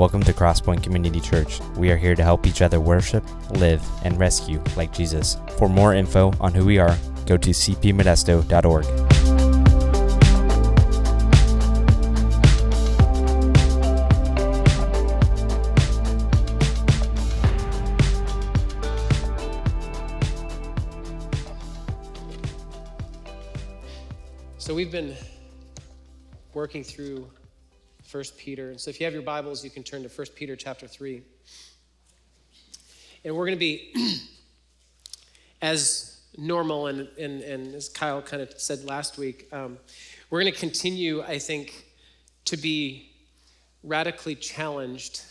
Welcome to Crosspoint Community Church. We are here to help each other worship, live, and rescue like Jesus. For more info on who we are, go to cpmodesto.org. So we've been working through 1 Peter. And so if you have your Bibles, you can turn to 1 Peter chapter 3. And we're going to be as normal, and, and, and as Kyle kind of said last week, um, we're going to continue, I think, to be radically challenged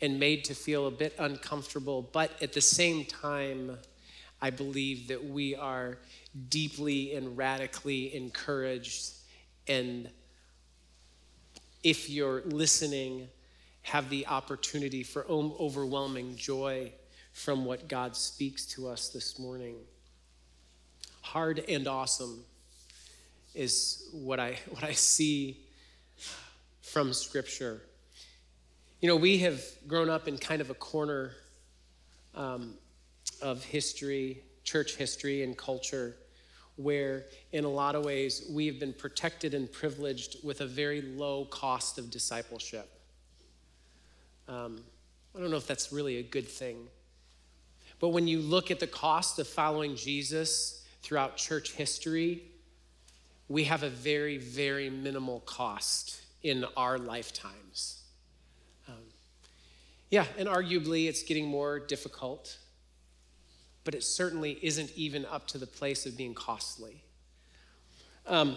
and made to feel a bit uncomfortable, but at the same time, I believe that we are deeply and radically encouraged and if you're listening have the opportunity for overwhelming joy from what God speaks to us this morning. Hard and awesome is what I what I see from scripture. You know, we have grown up in kind of a corner um, of history, church history, and culture where, in a lot of ways, we've been protected and privileged with a very low cost of discipleship. Um, I don't know if that's really a good thing. But when you look at the cost of following Jesus throughout church history, we have a very, very minimal cost in our lifetimes. Um, yeah, and arguably it's getting more difficult but it certainly isn't even up to the place of being costly. Um,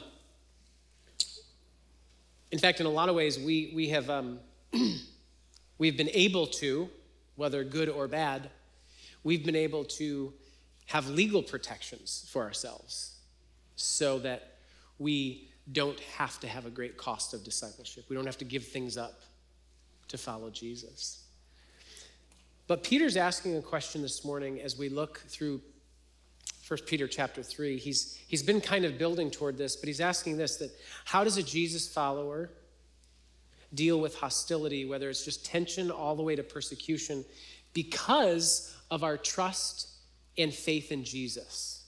in fact, in a lot of ways, we, we have um, we've been able to, whether good or bad, we've been able to have legal protections for ourselves so that we don't have to have a great cost of discipleship. We don't have to give things up to follow Jesus. But Peter's asking a question this morning as we look through 1 Peter chapter 3. He's, he's been kind of building toward this, but he's asking this that how does a Jesus follower deal with hostility, whether it's just tension all the way to persecution, because of our trust and faith in Jesus?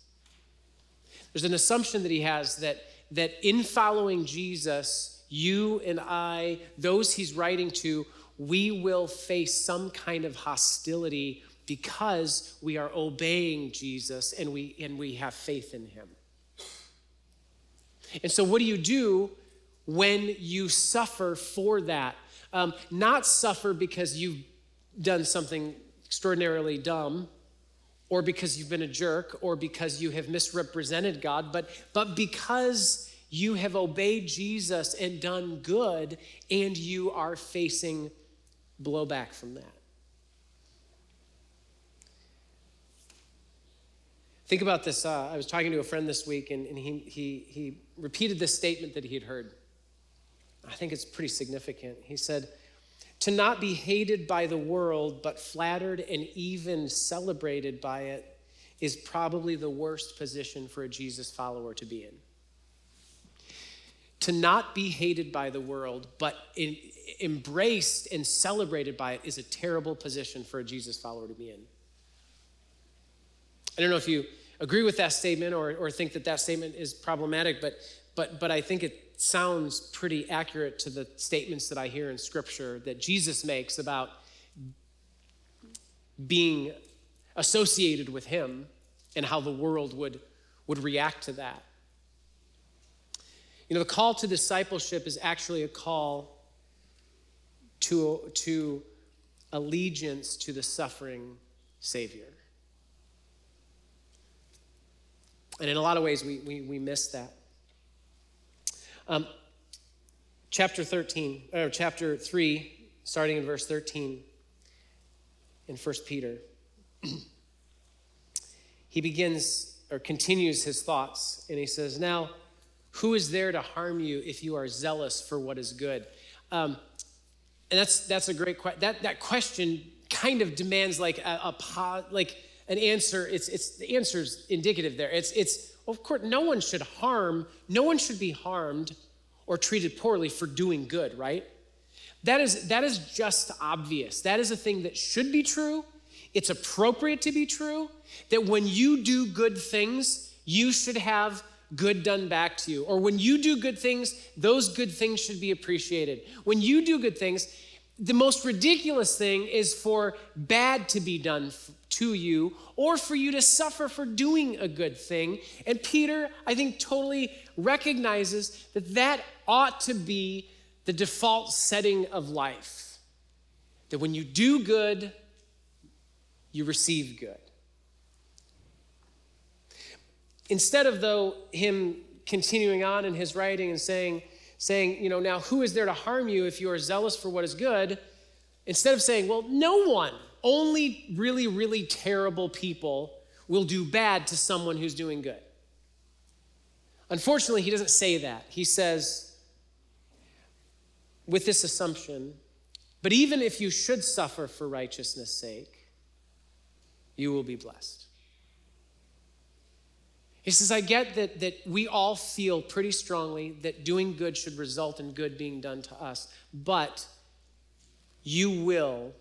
There's an assumption that he has that, that in following Jesus, you and I, those he's writing to, we will face some kind of hostility because we are obeying Jesus and we, and we have faith in him. And so, what do you do when you suffer for that? Um, not suffer because you've done something extraordinarily dumb or because you've been a jerk or because you have misrepresented God, but, but because you have obeyed Jesus and done good and you are facing blowback from that. Think about this. Uh, I was talking to a friend this week, and, and he, he, he repeated this statement that he had heard. I think it's pretty significant. He said, To not be hated by the world, but flattered and even celebrated by it, is probably the worst position for a Jesus follower to be in to not be hated by the world, but in, embraced and celebrated by it is a terrible position for a Jesus follower to be in. I don't know if you agree with that statement or, or think that that statement is problematic, but, but, but I think it sounds pretty accurate to the statements that I hear in Scripture that Jesus makes about being associated with Him and how the world would, would react to that. You know, the call to discipleship is actually a call to, to allegiance to the suffering Savior. And in a lot of ways, we, we, we miss that. Um, chapter 13, or chapter 3, starting in verse 13 in 1 Peter, he begins or continues his thoughts, and he says, Now, who is there to harm you if you are zealous for what is good? Um, and that's that's a great question. That that question kind of demands like a, a like an answer. It's it's the answer's indicative there. It's it's of course no one should harm. No one should be harmed or treated poorly for doing good, right? That is, that is just obvious. That is a thing that should be true. It's appropriate to be true. That when you do good things, you should have good done back to you. Or when you do good things, those good things should be appreciated. When you do good things, the most ridiculous thing is for bad to be done to you or for you to suffer for doing a good thing. And Peter, I think, totally recognizes that that ought to be the default setting of life. That when you do good, you receive good. Instead of, though, him continuing on in his writing and saying, saying, you know, now who is there to harm you if you are zealous for what is good? Instead of saying, well, no one, only really, really terrible people will do bad to someone who's doing good. Unfortunately, he doesn't say that. He says, with this assumption, but even if you should suffer for righteousness' sake, you will be blessed. He says, I get that, that we all feel pretty strongly that doing good should result in good being done to us, but you will,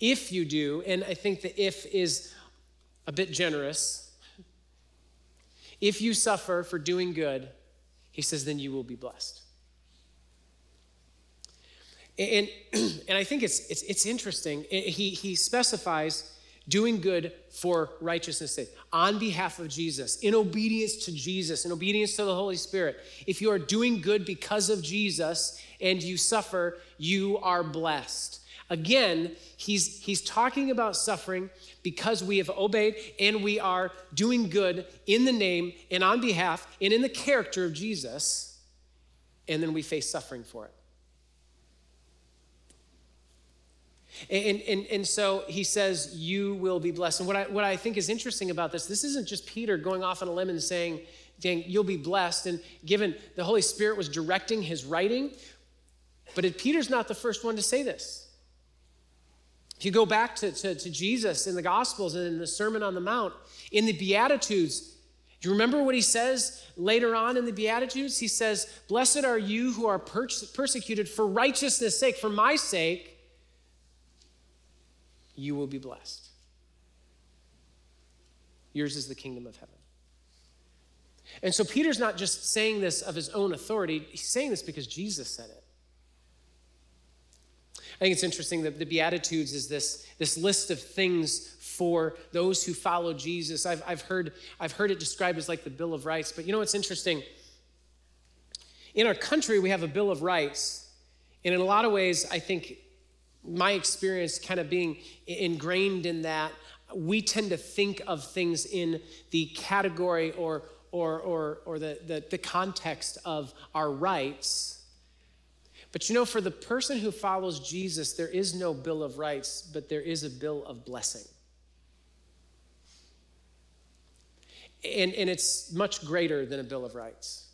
if you do, and I think the if is a bit generous, if you suffer for doing good, he says, then you will be blessed. And, and I think it's, it's, it's interesting. He, he specifies doing good for righteousness' sake, on behalf of Jesus, in obedience to Jesus, in obedience to the Holy Spirit. If you are doing good because of Jesus and you suffer, you are blessed. Again, he's, he's talking about suffering because we have obeyed and we are doing good in the name and on behalf and in the character of Jesus, and then we face suffering for it. And, and, and so he says, You will be blessed. And what I, what I think is interesting about this, this isn't just Peter going off on a limb and saying, Dang, you'll be blessed. And given the Holy Spirit was directing his writing, but Peter's not the first one to say this. If you go back to, to, to Jesus in the Gospels and in the Sermon on the Mount, in the Beatitudes, do you remember what he says later on in the Beatitudes? He says, Blessed are you who are per- persecuted for righteousness' sake, for my sake you will be blessed. Yours is the kingdom of heaven. And so Peter's not just saying this of his own authority, he's saying this because Jesus said it. I think it's interesting that the Beatitudes is this, this list of things for those who follow Jesus. I've, I've, heard, I've heard it described as like the Bill of Rights, but you know what's interesting? In our country, we have a Bill of Rights, and in a lot of ways, I think my experience kind of being ingrained in that, we tend to think of things in the category or, or, or, or the, the, the context of our rights. But you know, for the person who follows Jesus, there is no Bill of Rights, but there is a Bill of Blessing. And, and it's much greater than a Bill of Rights.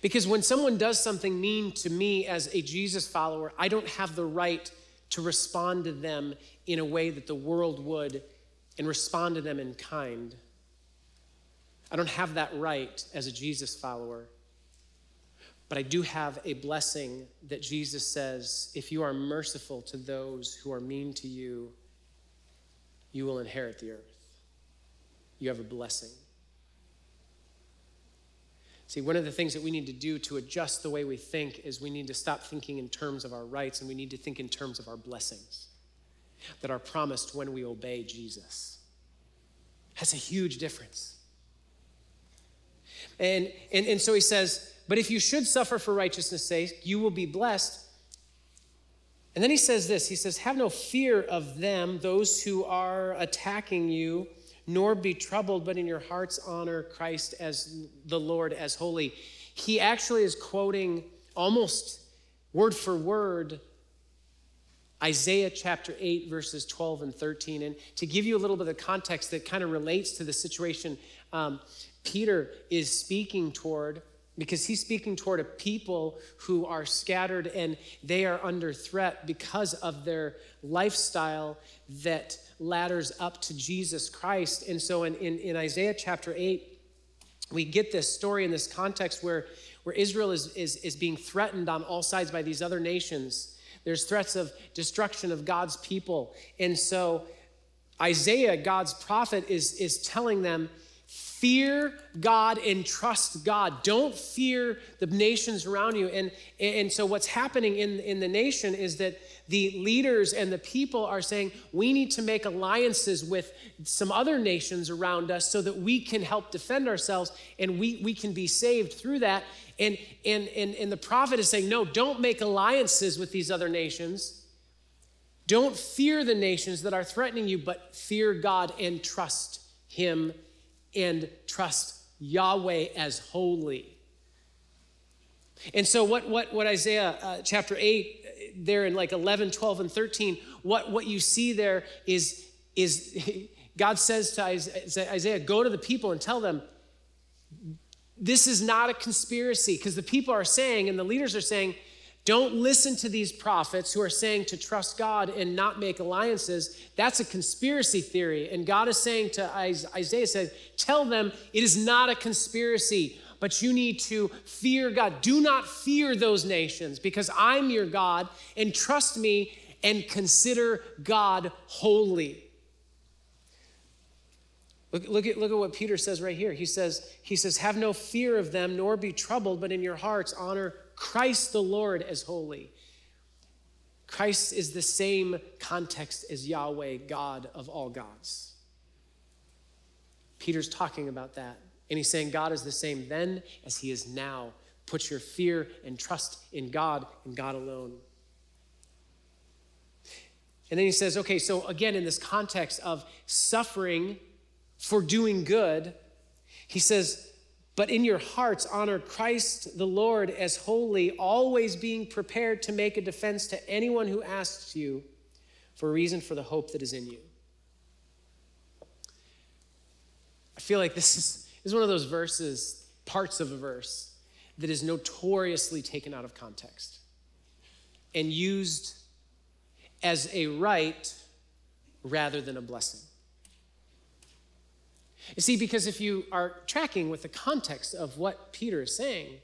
Because when someone does something mean to me as a Jesus follower, I don't have the right to respond to them in a way that the world would and respond to them in kind. I don't have that right as a Jesus follower. But I do have a blessing that Jesus says if you are merciful to those who are mean to you, you will inherit the earth. You have a blessing. See, one of the things that we need to do to adjust the way we think is we need to stop thinking in terms of our rights and we need to think in terms of our blessings that are promised when we obey Jesus. That's a huge difference. And, and, and so he says, But if you should suffer for righteousness' sake, you will be blessed. And then he says this He says, Have no fear of them, those who are attacking you nor be troubled, but in your hearts honor Christ as the Lord as holy. He actually is quoting almost word for word Isaiah chapter 8, verses 12 and 13. And to give you a little bit of context that kind of relates to the situation um, Peter is speaking toward, because he's speaking toward a people who are scattered and they are under threat because of their lifestyle that ladders up to Jesus Christ. And so in, in, in Isaiah chapter 8, we get this story in this context where, where Israel is, is, is being threatened on all sides by these other nations. There's threats of destruction of God's people. And so Isaiah, God's prophet, is, is telling them, fear God and trust God. Don't fear the nations around you. And, and so what's happening in, in the nation is that the leaders and the people are saying we need to make alliances with some other nations around us so that we can help defend ourselves and we, we can be saved through that. And, and, and, and the prophet is saying, no, don't make alliances with these other nations. Don't fear the nations that are threatening you, but fear God and trust Him and trust Yahweh as holy. And so, what, what, what Isaiah uh, chapter 8 there in like 11, 12, and 13, what, what you see there is, is God says to Isaiah, go to the people and tell them, this is not a conspiracy. Because the people are saying, and the leaders are saying, don't listen to these prophets who are saying to trust God and not make alliances. That's a conspiracy theory. And God is saying to Isaiah, says, tell them it is not a conspiracy but you need to fear God. Do not fear those nations because I'm your God, and trust me and consider God holy. Look, look, at, look at what Peter says right here. He says, he says, Have no fear of them, nor be troubled, but in your hearts honor Christ the Lord as holy. Christ is the same context as Yahweh, God of all gods. Peter's talking about that. And he's saying God is the same then as he is now. Put your fear and trust in God and God alone. And then he says, okay, so again, in this context of suffering for doing good, he says, but in your hearts, honor Christ the Lord as holy, always being prepared to make a defense to anyone who asks you for a reason for the hope that is in you. I feel like this is is one of those verses, parts of a verse, that is notoriously taken out of context and used as a right rather than a blessing. You see, because if you are tracking with the context of what Peter is saying,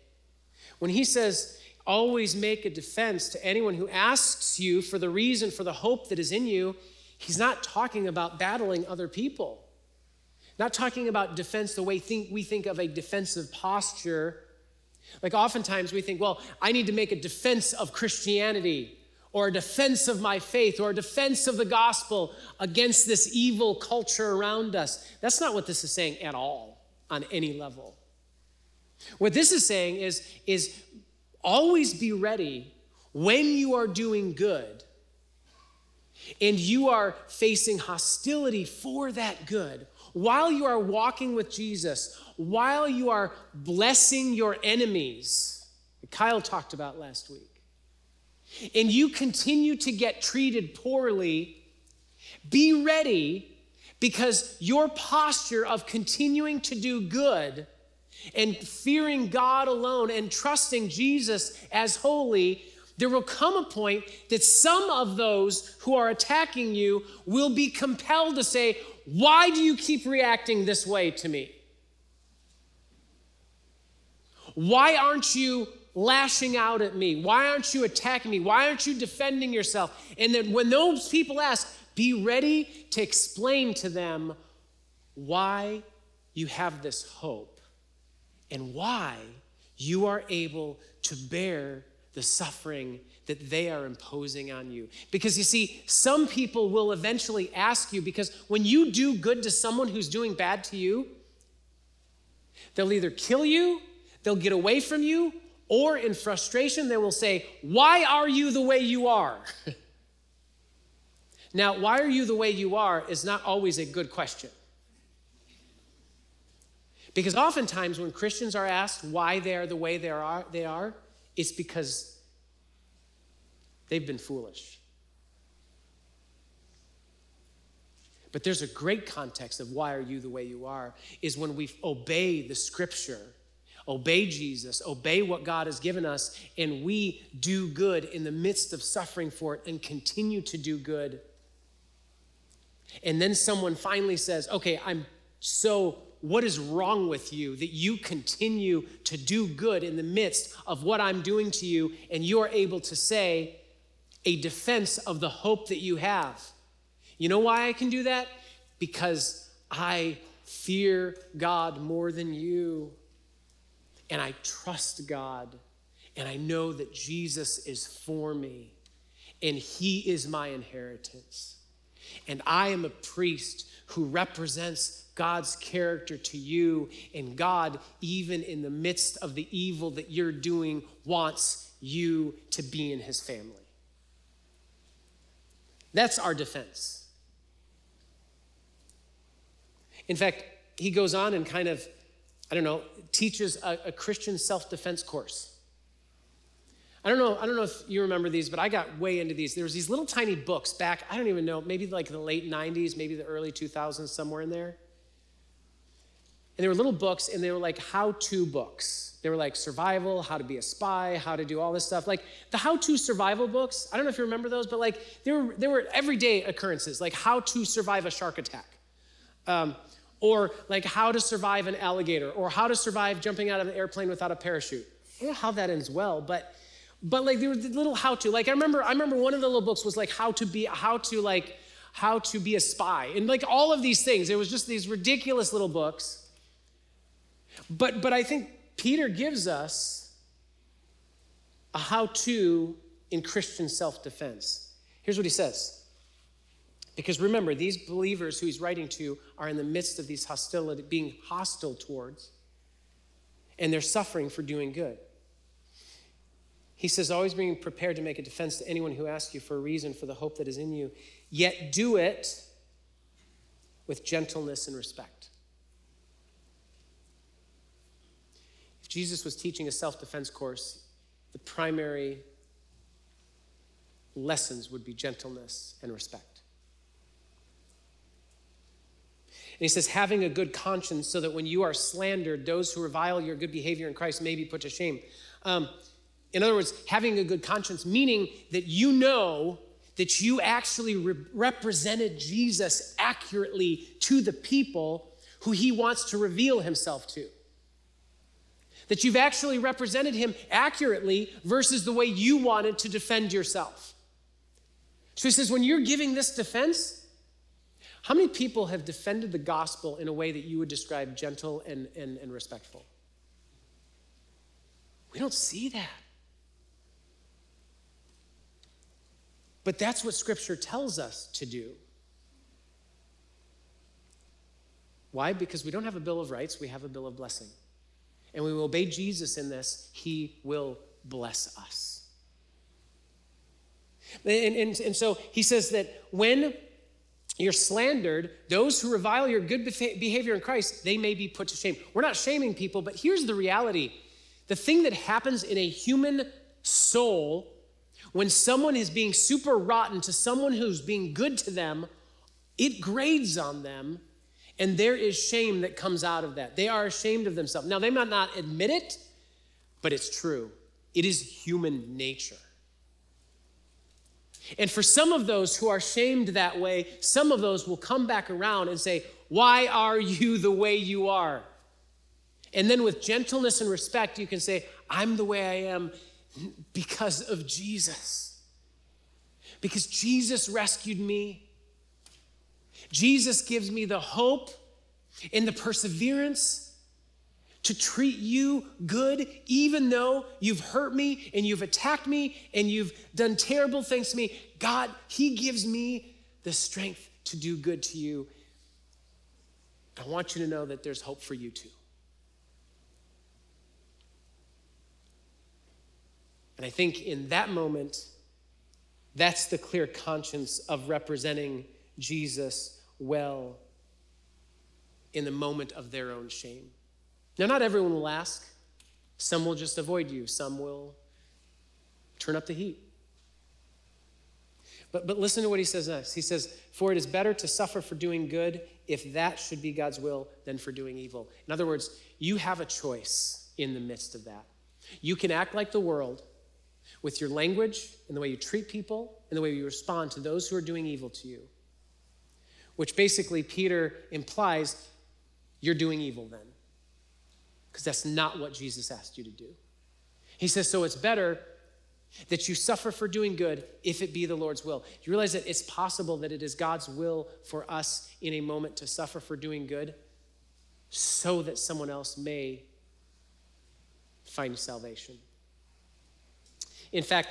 when he says, always make a defense to anyone who asks you for the reason for the hope that is in you, he's not talking about battling other people. Not talking about defense the way think, we think of a defensive posture. Like oftentimes we think, well, I need to make a defense of Christianity or a defense of my faith or a defense of the gospel against this evil culture around us. That's not what this is saying at all on any level. What this is saying is, is always be ready when you are doing good and you are facing hostility for that good while you are walking with Jesus, while you are blessing your enemies, Kyle talked about last week, and you continue to get treated poorly, be ready because your posture of continuing to do good and fearing God alone and trusting Jesus as holy there will come a point that some of those who are attacking you will be compelled to say, why do you keep reacting this way to me? Why aren't you lashing out at me? Why aren't you attacking me? Why aren't you defending yourself? And then when those people ask, be ready to explain to them why you have this hope and why you are able to bear the suffering that they are imposing on you. Because you see, some people will eventually ask you, because when you do good to someone who's doing bad to you, they'll either kill you, they'll get away from you, or in frustration, they will say, Why are you the way you are? now, why are you the way you are is not always a good question. Because oftentimes, when Christians are asked why they are the way they are, they are it's because they've been foolish. But there's a great context of why are you the way you are is when we obey the scripture, obey Jesus, obey what God has given us, and we do good in the midst of suffering for it and continue to do good. And then someone finally says, Okay, I'm so what is wrong with you that you continue to do good in the midst of what I'm doing to you, and you're able to say a defense of the hope that you have. You know why I can do that? Because I fear God more than you, and I trust God, and I know that Jesus is for me, and He is my inheritance. And I am a priest who represents God's character to you, and God, even in the midst of the evil that you're doing, wants you to be in His family. That's our defense. In fact, he goes on and kind of, I don't know, teaches a, a Christian self defense course. I don't know. I don't know if you remember these, but I got way into these. There was these little tiny books back. I don't even know. Maybe like the late '90s, maybe the early 2000s, somewhere in there. And they were little books, and they were like how-to books. They were like survival, how to be a spy, how to do all this stuff. Like the how-to survival books. I don't know if you remember those, but like they were they were everyday occurrences, like how to survive a shark attack. Um, or like how to survive an alligator, or how to survive jumping out of an airplane without a parachute. I don't know how that ends well, but but like there were little how to. Like I remember, I remember one of the little books was like how to be, how to like, how to be a spy, and like all of these things. It was just these ridiculous little books. But but I think Peter gives us a how to in Christian self defense. Here's what he says. Because remember, these believers who he's writing to are in the midst of these hostility, being hostile towards, and they're suffering for doing good. He says, always being prepared to make a defense to anyone who asks you for a reason for the hope that is in you, yet do it with gentleness and respect. If Jesus was teaching a self defense course, the primary lessons would be gentleness and respect. And he says, having a good conscience so that when you are slandered, those who revile your good behavior in Christ may be put to shame. Um, in other words, having a good conscience, meaning that you know that you actually re- represented Jesus accurately to the people who he wants to reveal himself to. That you've actually represented him accurately versus the way you wanted to defend yourself. So he says, when you're giving this defense, how many people have defended the gospel in a way that you would describe gentle and, and, and respectful? We don't see that. But that's what Scripture tells us to do. Why? Because we don't have a Bill of Rights, we have a Bill of Blessing. And we obey Jesus in this, He will bless us. And, and, and so he says that when you're slandered, those who revile your good behavior in Christ, they may be put to shame. We're not shaming people, but here's the reality the thing that happens in a human soul when someone is being super rotten to someone who's being good to them, it grates on them, and there is shame that comes out of that. They are ashamed of themselves. Now, they might not admit it, but it's true. It is human nature. And for some of those who are shamed that way, some of those will come back around and say, Why are you the way you are? And then with gentleness and respect, you can say, I'm the way I am because of Jesus. Because Jesus rescued me. Jesus gives me the hope and the perseverance to treat you good, even though you've hurt me and you've attacked me and you've done terrible things to me. God, He gives me the strength to do good to you. I want you to know that there's hope for you too. And I think in that moment, that's the clear conscience of representing Jesus well in the moment of their own shame. Now, not everyone will ask. Some will just avoid you, some will turn up the heat. But, but listen to what he says next. He says, For it is better to suffer for doing good, if that should be God's will, than for doing evil. In other words, you have a choice in the midst of that. You can act like the world with your language and the way you treat people and the way you respond to those who are doing evil to you. Which basically, Peter implies you're doing evil then. Because that's not what Jesus asked you to do. He says, So it's better that you suffer for doing good if it be the Lord's will. You realize that it's possible that it is God's will for us in a moment to suffer for doing good so that someone else may find salvation. In fact,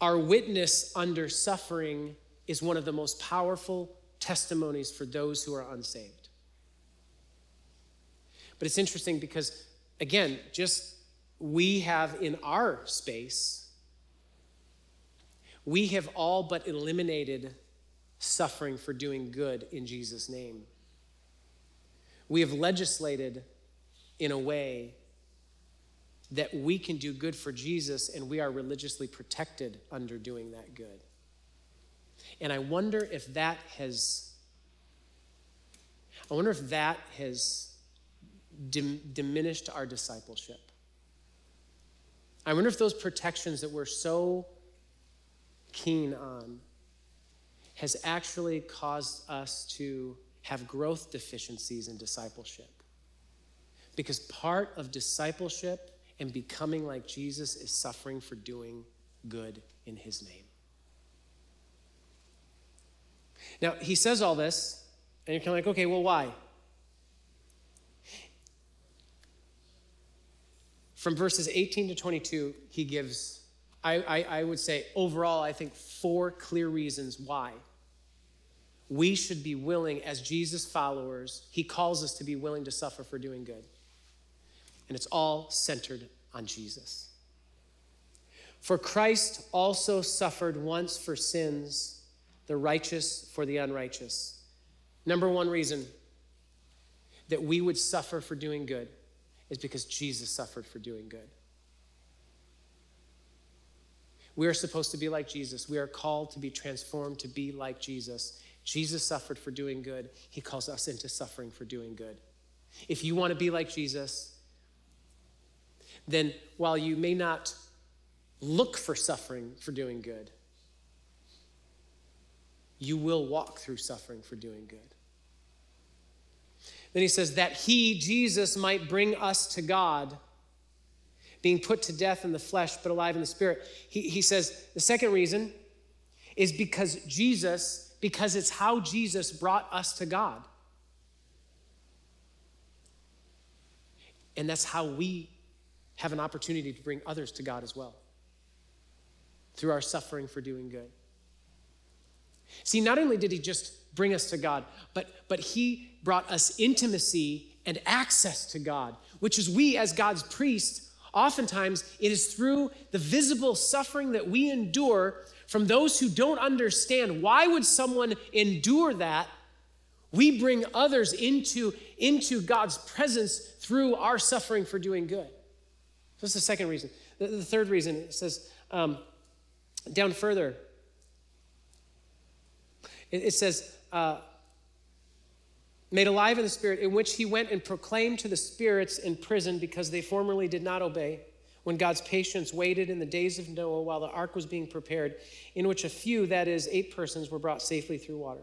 our witness under suffering is one of the most powerful testimonies for those who are unsaved. But it's interesting because, again, just we have in our space, we have all but eliminated suffering for doing good in Jesus' name. We have legislated in a way that we can do good for Jesus and we are religiously protected under doing that good. And I wonder if that has, I wonder if that has dim- diminished our discipleship. I wonder if those protections that we're so keen on has actually caused us to have growth deficiencies in discipleship. Because part of discipleship and becoming like Jesus is suffering for doing good in his name. Now, he says all this, and you're kind of like, okay, well, why? From verses 18 to 22, he gives, I, I, I would say, overall, I think four clear reasons why we should be willing, as Jesus followers, he calls us to be willing to suffer for doing good. And it's all centered on Jesus. For Christ also suffered once for sins, the righteous for the unrighteous. Number one reason that we would suffer for doing good is because Jesus suffered for doing good. We are supposed to be like Jesus. We are called to be transformed to be like Jesus. Jesus suffered for doing good. He calls us into suffering for doing good. If you want to be like Jesus, then while you may not look for suffering for doing good, you will walk through suffering for doing good. Then he says, that he, Jesus, might bring us to God, being put to death in the flesh, but alive in the spirit. He, he says, the second reason is because Jesus, because it's how Jesus brought us to God. And that's how we have an opportunity to bring others to God as well through our suffering for doing good. See, not only did he just bring us to God, but, but he brought us intimacy and access to God, which is we as God's priests, oftentimes it is through the visible suffering that we endure from those who don't understand why would someone endure that. We bring others into, into god's presence through our suffering for doing good. So that's the second reason. The, the third reason it says um, down further it, it says uh, made alive in the Spirit, in which he went and proclaimed to the spirits in prison because they formerly did not obey, when God's patience waited in the days of Noah while the ark was being prepared, in which a few, that is, eight persons, were brought safely through water.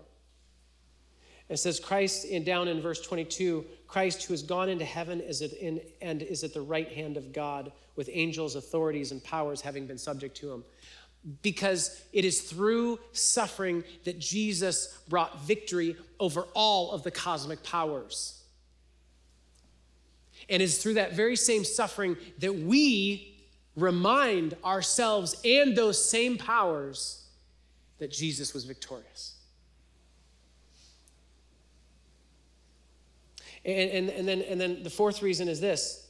It says, Christ, in, down in verse 22, Christ who has gone into heaven is in, and is at the right hand of God, with angels, authorities, and powers having been subject to him because it is through suffering that Jesus brought victory over all of the cosmic powers. And it's through that very same suffering that we remind ourselves and those same powers that Jesus was victorious. And, and, and, then, and then the fourth reason is this.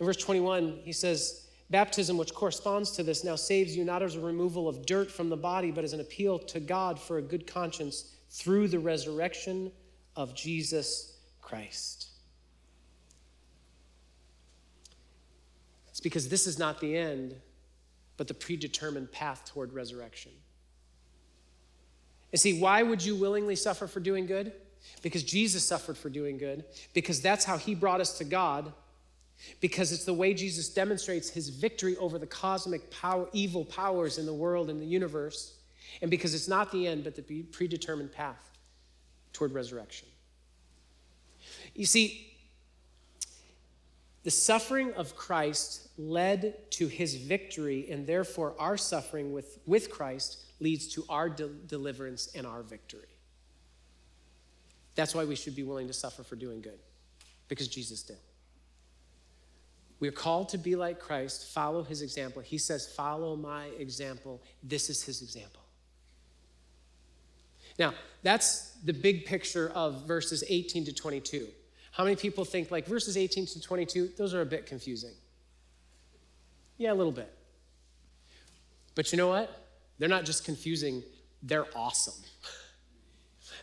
In verse 21, he says, Baptism, which corresponds to this, now saves you not as a removal of dirt from the body, but as an appeal to God for a good conscience through the resurrection of Jesus Christ. It's because this is not the end, but the predetermined path toward resurrection. And see, why would you willingly suffer for doing good? Because Jesus suffered for doing good, because that's how he brought us to God because it's the way Jesus demonstrates his victory over the cosmic power, evil powers in the world and the universe, and because it's not the end, but the predetermined path toward resurrection. You see, the suffering of Christ led to his victory, and therefore our suffering with, with Christ leads to our de- deliverance and our victory. That's why we should be willing to suffer for doing good, because Jesus did. We're called to be like Christ, follow his example. He says, Follow my example. This is his example. Now, that's the big picture of verses 18 to 22. How many people think like verses 18 to 22, those are a bit confusing? Yeah, a little bit. But you know what? They're not just confusing, they're awesome.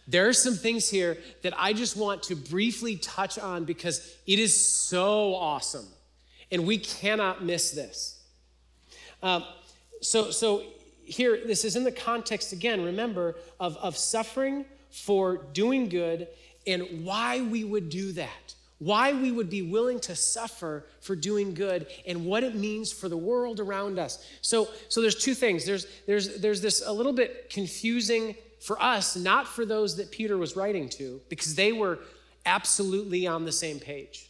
There are some things here that I just want to briefly touch on because it is so awesome. And we cannot miss this. Um, so, so here, this is in the context, again, remember, of, of suffering for doing good and why we would do that. Why we would be willing to suffer for doing good and what it means for the world around us. So, so there's two things. There's, there's, there's this a little bit confusing for us, not for those that Peter was writing to, because they were absolutely on the same page.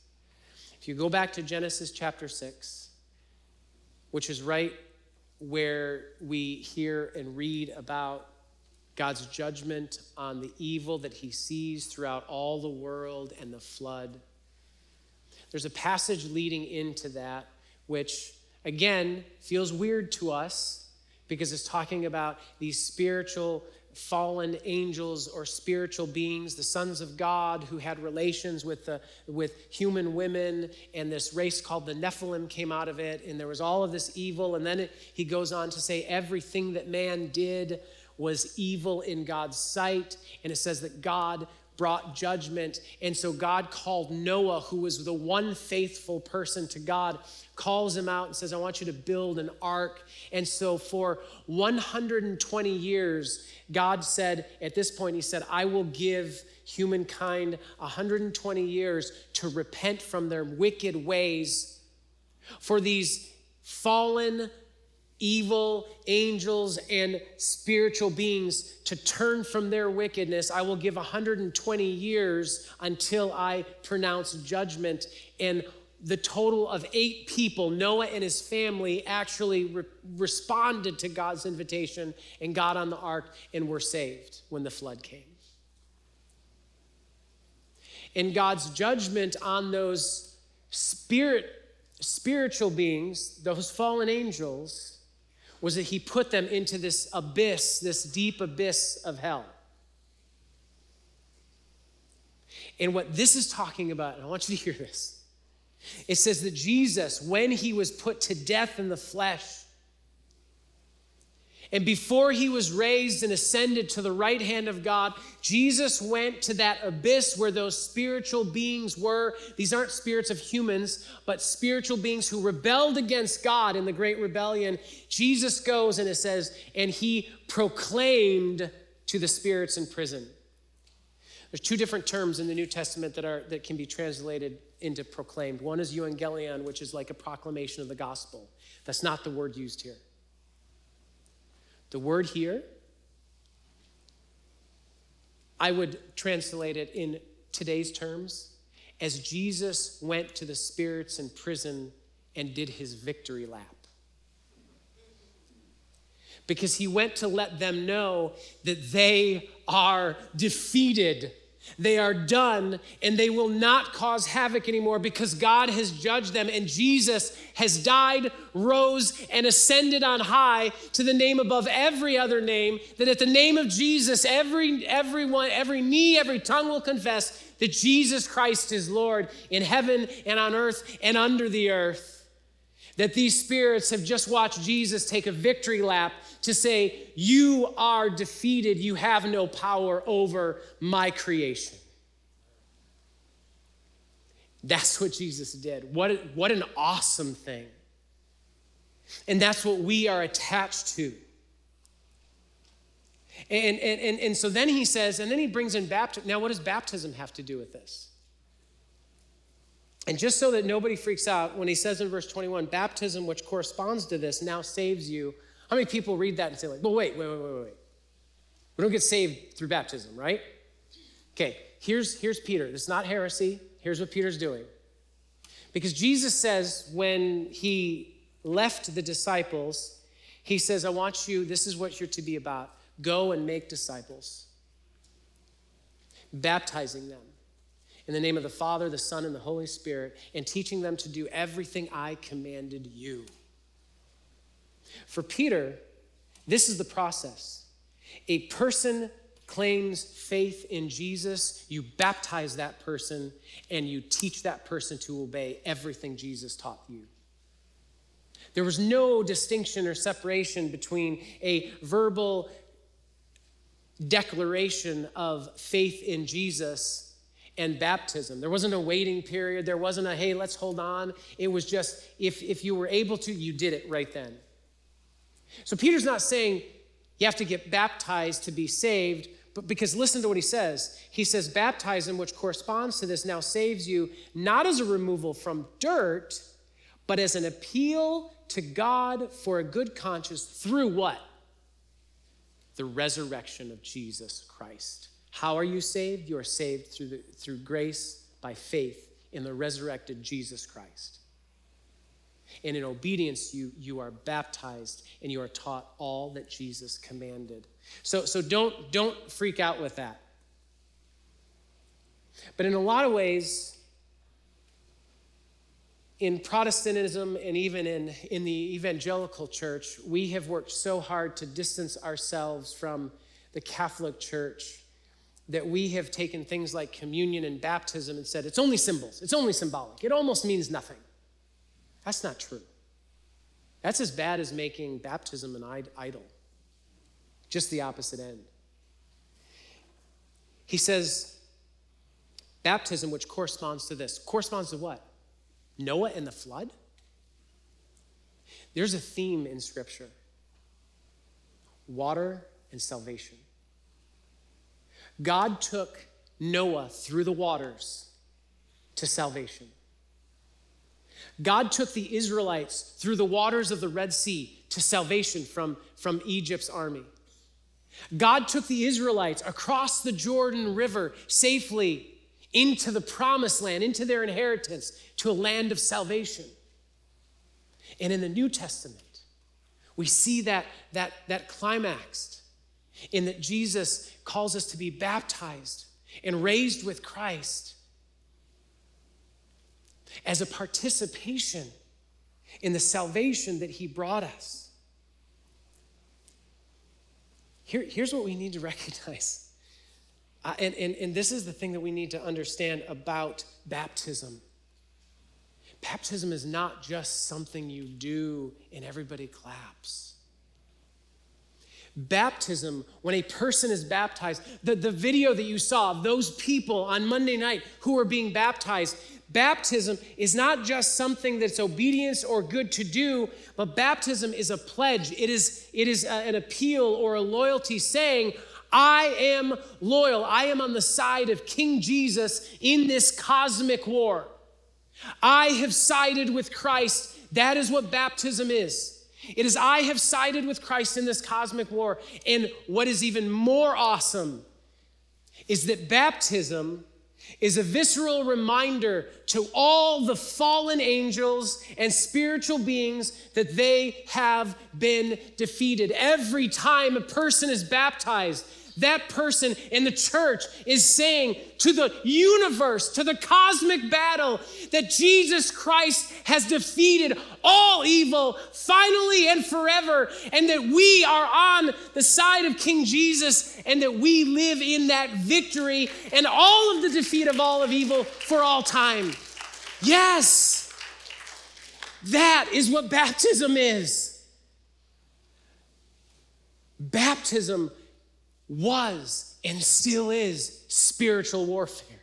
If you go back to Genesis chapter 6, which is right where we hear and read about God's judgment on the evil that he sees throughout all the world and the flood. There's a passage leading into that, which again feels weird to us because it's talking about these spiritual fallen angels or spiritual beings, the sons of God who had relations with, the, with human women, and this race called the Nephilim came out of it, and there was all of this evil. And then it, he goes on to say, everything that man did was evil in God's sight. And it says that God brought judgment. And so God called Noah, who was the one faithful person to God, calls him out and says, I want you to build an ark. And so for 120 years, God said, at this point, He said, I will give humankind 120 years to repent from their wicked ways. For these fallen, evil angels and spiritual beings to turn from their wickedness. I will give 120 years until I pronounce judgment. And the total of eight people, Noah and his family, actually re- responded to God's invitation and got on the ark and were saved when the flood came. And God's judgment on those spirit, spiritual beings, those fallen angels, was that he put them into this abyss, this deep abyss of hell. And what this is talking about, and I want you to hear this it says that Jesus, when he was put to death in the flesh, and before he was raised and ascended to the right hand of God, Jesus went to that abyss where those spiritual beings were. These aren't spirits of humans, but spiritual beings who rebelled against God in the great rebellion. Jesus goes and it says, and he proclaimed to the spirits in prison. There's two different terms in the New Testament that, are, that can be translated into proclaimed. One is euangelion, which is like a proclamation of the gospel. That's not the word used here. The word here, I would translate it in today's terms as Jesus went to the spirits in prison and did his victory lap. Because he went to let them know that they are defeated they are done and they will not cause havoc anymore because God has judged them and Jesus has died, rose, and ascended on high to the name above every other name. That at the name of Jesus, every everyone, every knee, every tongue will confess that Jesus Christ is Lord in heaven and on earth and under the earth. That these spirits have just watched Jesus take a victory lap to say, You are defeated. You have no power over my creation. That's what Jesus did. What, what an awesome thing. And that's what we are attached to. And, and, and, and so then he says, and then he brings in baptism. Now, what does baptism have to do with this? And just so that nobody freaks out, when he says in verse 21, baptism, which corresponds to this, now saves you, how many people read that and say, like, well, wait, wait, wait, wait, wait. We don't get saved through baptism, right? Okay, here's, here's Peter. Is not heresy. Here's what Peter's doing. Because Jesus says when he left the disciples, he says, I want you, this is what you're to be about. Go and make disciples, baptizing them in the name of the Father, the Son, and the Holy Spirit, and teaching them to do everything I commanded you. For Peter, this is the process. A person claims faith in Jesus, you baptize that person, and you teach that person to obey everything Jesus taught you. There was no distinction or separation between a verbal declaration of faith in Jesus and baptism. There wasn't a waiting period. There wasn't a, hey, let's hold on. It was just, if, if you were able to, you did it right then. So Peter's not saying you have to get baptized to be saved, but because listen to what he says. He says, baptism, which corresponds to this, now saves you not as a removal from dirt, but as an appeal to God for a good conscience through what? The resurrection of Jesus Christ. How are you saved? You are saved through, the, through grace by faith in the resurrected Jesus Christ. And in obedience, you, you are baptized and you are taught all that Jesus commanded. So, so don't, don't freak out with that. But in a lot of ways, in Protestantism and even in, in the evangelical church, we have worked so hard to distance ourselves from the Catholic Church that we have taken things like communion and baptism and said it's only symbols, it's only symbolic, it almost means nothing. That's not true. That's as bad as making baptism an idol, just the opposite end. He says, baptism, which corresponds to this, corresponds to what? Noah and the flood? There's a theme in Scripture water and salvation. God took Noah through the waters to salvation. God took the Israelites through the waters of the Red Sea to salvation from, from Egypt's army. God took the Israelites across the Jordan River safely into the promised land, into their inheritance, to a land of salvation. And in the New Testament, we see that, that, that climaxed in that Jesus calls us to be baptized and raised with Christ as a participation in the salvation that he brought us. Here, here's what we need to recognize. Uh, and, and, and this is the thing that we need to understand about baptism. Baptism is not just something you do and everybody claps. Baptism, when a person is baptized, the, the video that you saw those people on Monday night who were being baptized, baptism is not just something that's obedience or good to do, but baptism is a pledge. It is, it is a, an appeal or a loyalty saying, I am loyal. I am on the side of King Jesus in this cosmic war. I have sided with Christ. That is what baptism is. It is, I have sided with Christ in this cosmic war. And what is even more awesome is that baptism is a visceral reminder to all the fallen angels and spiritual beings that they have been defeated. Every time a person is baptized, that person in the church is saying to the universe, to the cosmic battle, that Jesus Christ has defeated all evil finally and forever, and that we are on the side of King Jesus, and that we live in that victory and all of the defeat of all of evil for all time. Yes, that is what baptism is. Baptism was and still is spiritual warfare.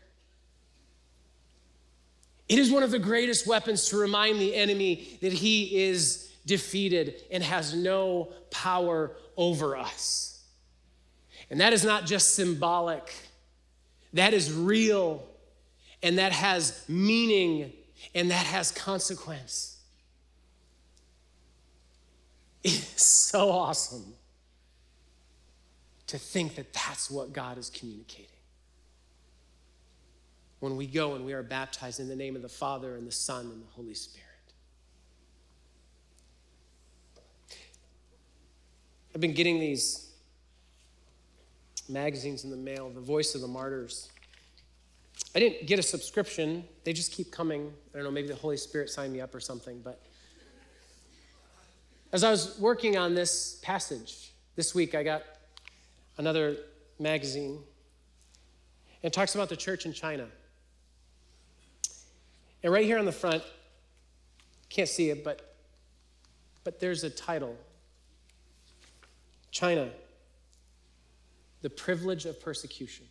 It is one of the greatest weapons to remind the enemy that he is defeated and has no power over us. And that is not just symbolic, that is real, and that has meaning, and that has consequence. It is so awesome to think that that's what God is communicating. When we go and we are baptized in the name of the Father and the Son and the Holy Spirit. I've been getting these magazines in the mail, The Voice of the Martyrs. I didn't get a subscription, they just keep coming. I don't know, maybe the Holy Spirit signed me up or something, but as I was working on this passage this week, I got another magazine. It talks about the church in China. And right here on the front, can't see it, but, but there's a title China, the privilege of persecution.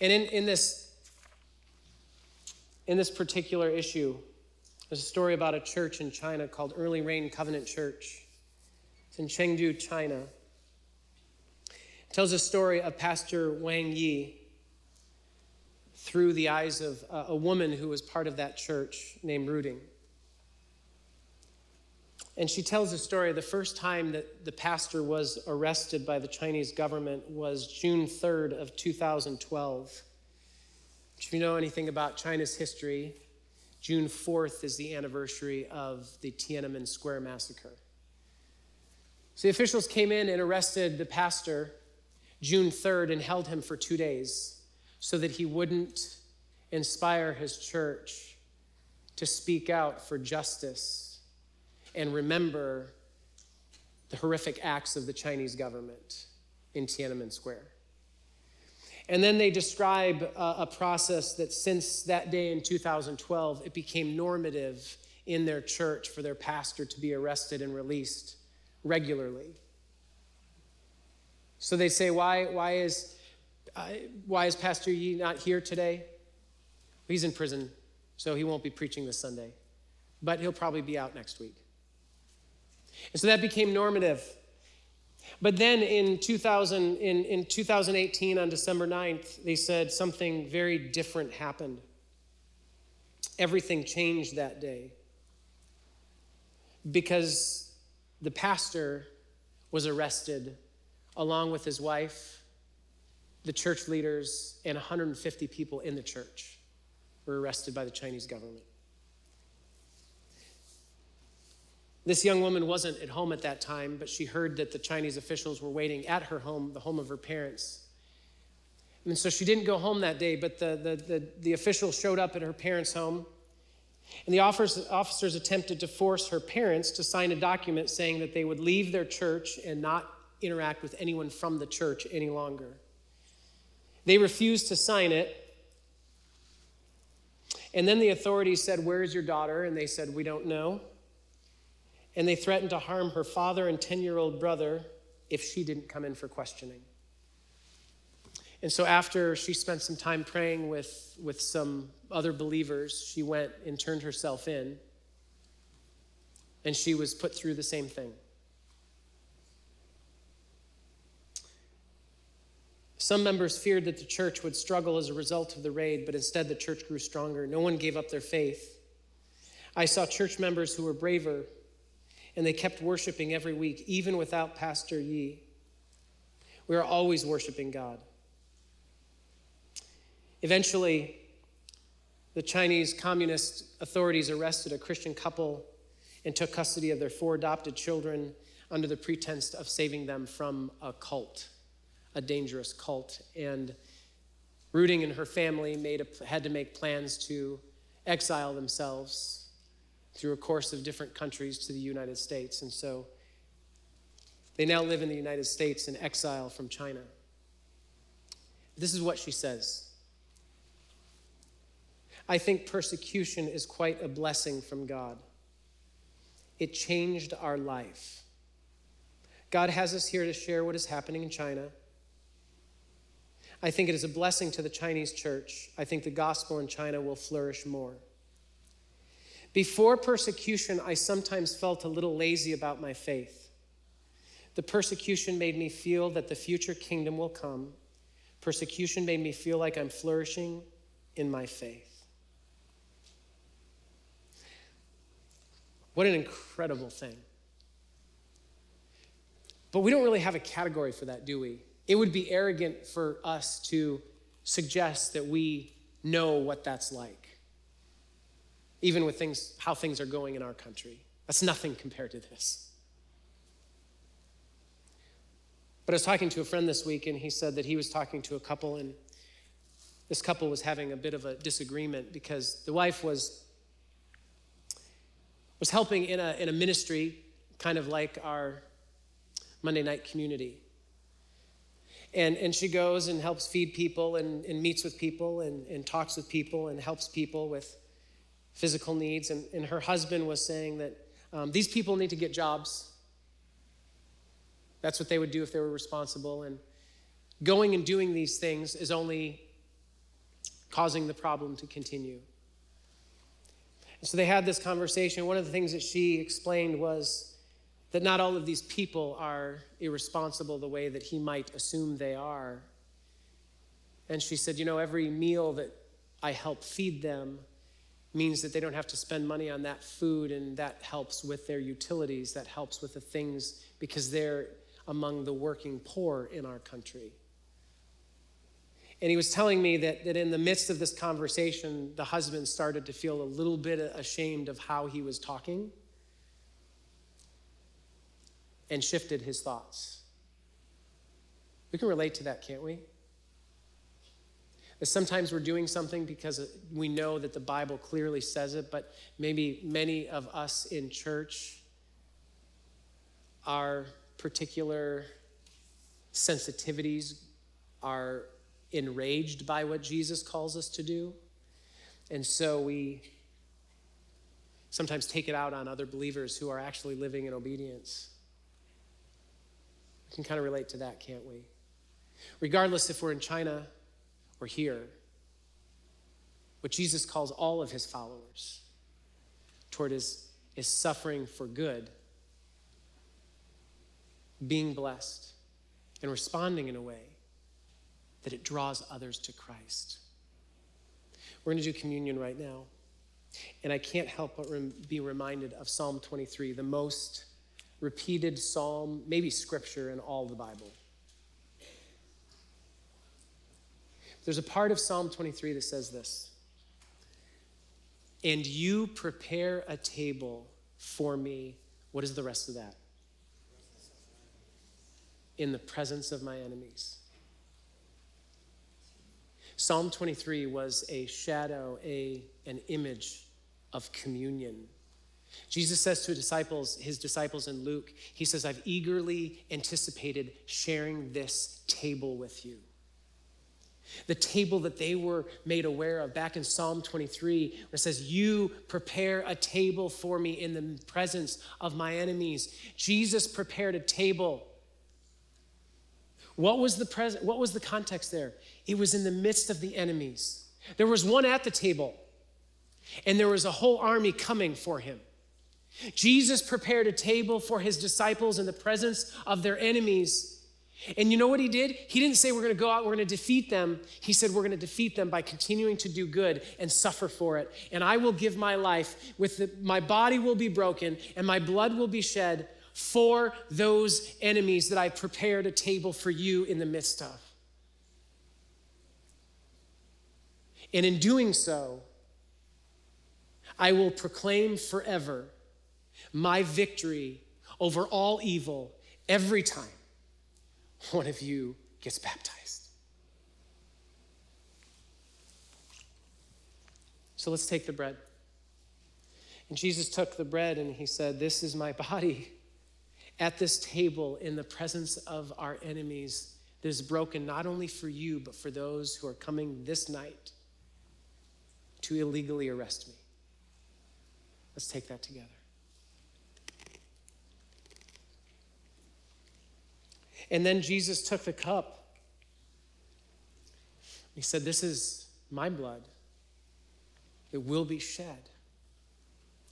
And in, in, this, in this particular issue, there's a story about a church in China called Early Rain Covenant Church. It's in Chengdu, China. It tells a story of Pastor Wang Yi through the eyes of uh, a woman who was part of that church named Ruding. And she tells a story the first time that the pastor was arrested by the Chinese government was June 3rd of 2012. If you know anything about China's history, June 4th is the anniversary of the Tiananmen Square massacre. So the officials came in and arrested the pastor June 3rd and held him for two days so that he wouldn't inspire his church to speak out for justice and remember the horrific acts of the Chinese government in Tiananmen Square. And then they describe a, process that since that day in 2012, it became normative in their church for their pastor to be arrested and released regularly. So they say, why, why, is, uh, why is Pastor Yi not here today? He's in prison, so he won't be preaching this Sunday, but he'll probably be out next week. And so that became normative. But then in, 2000, in, in 2018, on December 9th, they said something very different happened. Everything changed that day because the pastor was arrested along with his wife, the church leaders, and 150 people in the church were arrested by the Chinese government. This young woman wasn't at home at that time, but she heard that the Chinese officials were waiting at her home, the home of her parents. And so she didn't go home that day, but the, the, the, the officials showed up at her parents' home and the officers attempted to force her parents to sign a document saying that they would leave their church and not interact with anyone from the church any longer. They refused to sign it. And then the authorities said, Where is your daughter? And they said, We don't know. And they threatened to harm her father and 10 year old brother if she didn't come in for questioning. And so after she spent some time praying with, with some other believers, she went and turned herself in. And she was put through the same thing. Some members feared that the church would struggle as a result of the raid, but instead the church grew stronger. No one gave up their faith. I saw church members who were braver, and they kept worshiping every week, even without Pastor Yi. We are always worshiping God. Eventually, the Chinese communist authorities arrested a Christian couple and took custody of their four adopted children under the pretense of saving them from a cult, a dangerous cult. And Ruding and her family made a, had to make plans to exile themselves through a course of different countries to the United States. And so they now live in the United States in exile from China. This is what she says. I think persecution is quite a blessing from God. It changed our life. God has us here to share what is happening in China. I think it is a blessing to the Chinese church. I think the gospel in China will flourish more. Before persecution, I sometimes felt a little lazy about my faith. The persecution made me feel that the future kingdom will come. Persecution made me feel like I'm flourishing in my faith. What an incredible thing. But we don't really have a category for that, do we? It would be arrogant for us to suggest that we know what that's like, even with things, how things are going in our country. That's nothing compared to this. But I was talking to a friend this week, and he said that he was talking to a couple, and this couple was having a bit of a disagreement because the wife was was helping in a, in a ministry kind of like our monday night community and, and she goes and helps feed people and, and meets with people and, and talks with people and helps people with physical needs. And, and her husband was saying that um, these people need to get jobs. That's what they would do if they were responsible. And going and doing these things is only causing the problem to continue. So they had this conversation. One of the things that she explained was that not all of these people are irresponsible the way that he might assume they are. And she said, You know, every meal that I help feed them means that they don't have to spend money on that food, and that helps with their utilities, that helps with the things because they're among the working poor in our country. And he was telling me that, that in the midst of this conversation, the husband started to feel a little bit ashamed of how he was talking and shifted his thoughts. We can relate to that, can't we? Sometimes we're doing something because we know that the Bible clearly says it, but maybe many of us in church, our particular sensitivities are enraged by what Jesus calls us to do. And so we sometimes take it out on other believers who are actually living in obedience. We can kind of relate to that, can't we? Regardless if we're in China or here, what Jesus calls all of his followers toward is, is suffering for good, being blessed, and responding in a way that it draws others to Christ. We're going to do communion right now. And I can't help but rem- be reminded of Psalm 23, the most repeated psalm, maybe scripture in all the Bible. There's a part of Psalm 23 that says this And you prepare a table for me. What is the rest of that? In the presence of my enemies. Psalm 23 was a shadow, a, an image of communion Jesus says to his disciples, his disciples in Luke, he says, I've eagerly anticipated sharing this table with you. The table that they were made aware of back in Psalm 23, where it says, You prepare a table for me in the presence of my enemies. Jesus prepared a table. What was the present? What was the context there? It was in the midst of the enemies. There was one at the table, and there was a whole army coming for him. Jesus prepared a table for his disciples in the presence of their enemies. And you know what he did? He didn't say we're going to go out, we're going to defeat them. He said we're going to defeat them by continuing to do good and suffer for it. And I will give my life with the, my body will be broken and my blood will be shed for those enemies that I prepared a table for you in the midst of. And in doing so, I will proclaim forever my victory over all evil every time one of you gets baptized. So let's take the bread. And Jesus took the bread and he said, This is my body at this table in the presence of our enemies that is broken not only for you, but for those who are coming this night to illegally arrest me. Let's take that together. And then Jesus took the cup. He said, This is my blood that will be shed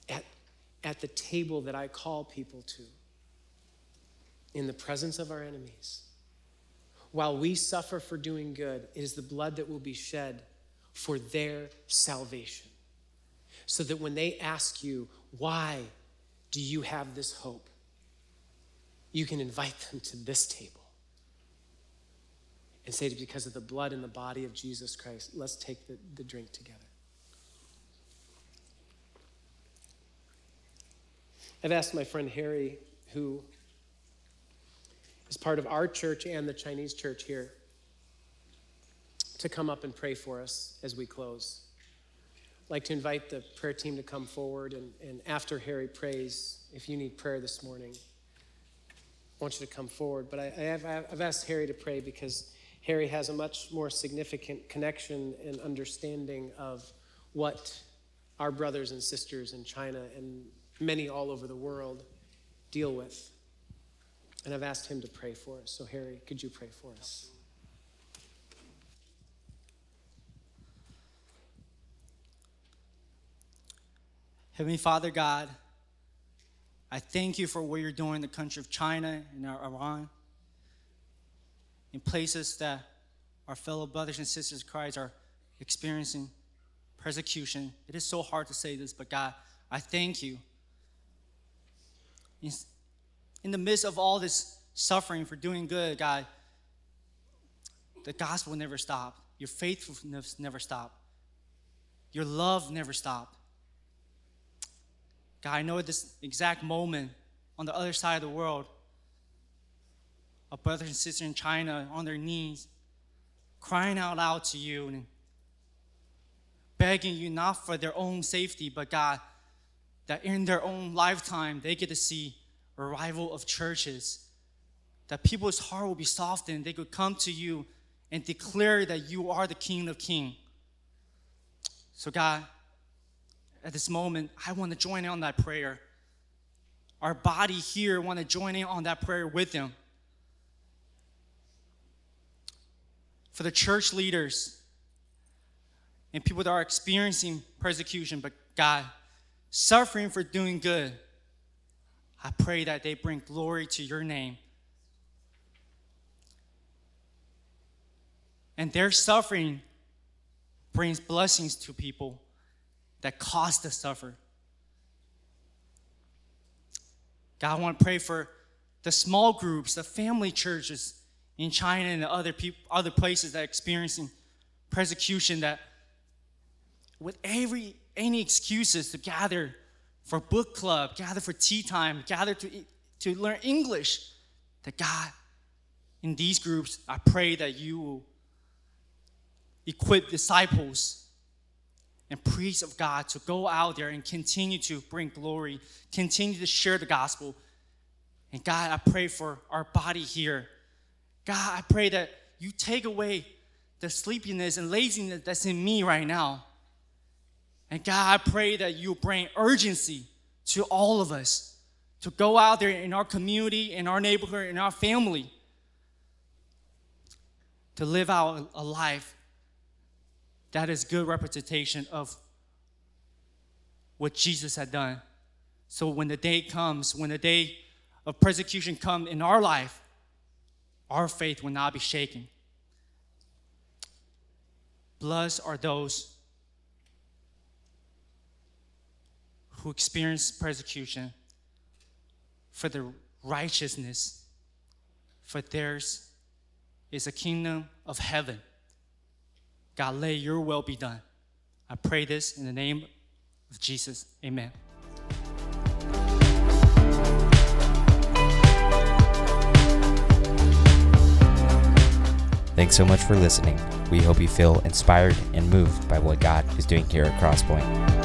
at, at the table that I call people to in the presence of our enemies. While we suffer for doing good, it is the blood that will be shed for their salvation. So that when they ask you, why do you have this hope? You can invite them to this table and say, because of the blood and the body of Jesus Christ, let's take the, the drink together. I've asked my friend Harry, who is part of our church and the Chinese church here, to come up and pray for us as we close. I'd like to invite the prayer team to come forward, and, and after Harry prays, if you need prayer this morning, I want you to come forward. But I, I have, I've asked Harry to pray because Harry has a much more significant connection and understanding of what our brothers and sisters in China and many all over the world deal with. And I've asked him to pray for us. So, Harry, could you pray for us? Heavenly Father God, I thank you for what you're doing in the country of China and Iran, in places that our fellow brothers and sisters in Christ are experiencing persecution. It is so hard to say this, but God, I thank you. In the midst of all this suffering for doing good, God, the gospel never stopped. Your faithfulness never stopped. Your love never stop. God, I know at this exact moment on the other side of the world, a brother and sister in China on their knees, crying out loud to you and begging you not for their own safety, but God, that in their own lifetime they get to see a revival of churches, that people's heart will be softened. They could come to you and declare that you are the King of Kings. So, God, at this moment, I want to join in on that prayer. Our body here want to join in on that prayer with them. For the church leaders and people that are experiencing persecution, but God, suffering for doing good, I pray that they bring glory to your name. And their suffering brings blessings to people that cause to suffer. God, I want to pray for the small groups, the family churches in China and other people, other places that are experiencing persecution that with every any excuses to gather for book club, gather for tea time, gather to, to learn English. That God, in these groups, I pray that you will equip disciples and priests of God to go out there and continue to bring glory, continue to share the gospel. And God, I pray for our body here. God, I pray that you take away the sleepiness and laziness that's in me right now. And God, I pray that you bring urgency to all of us to go out there in our community, in our neighborhood, in our family, to live out a life that is good representation of what Jesus had done. So when the day comes, when the day of persecution comes in our life, our faith will not be shaken. Blessed are those who experience persecution for the righteousness, for theirs is a kingdom of heaven. God, let your will be done. I pray this in the name of Jesus. Amen. Thanks so much for listening. We hope you feel inspired and moved by what God is doing here at Crosspoint.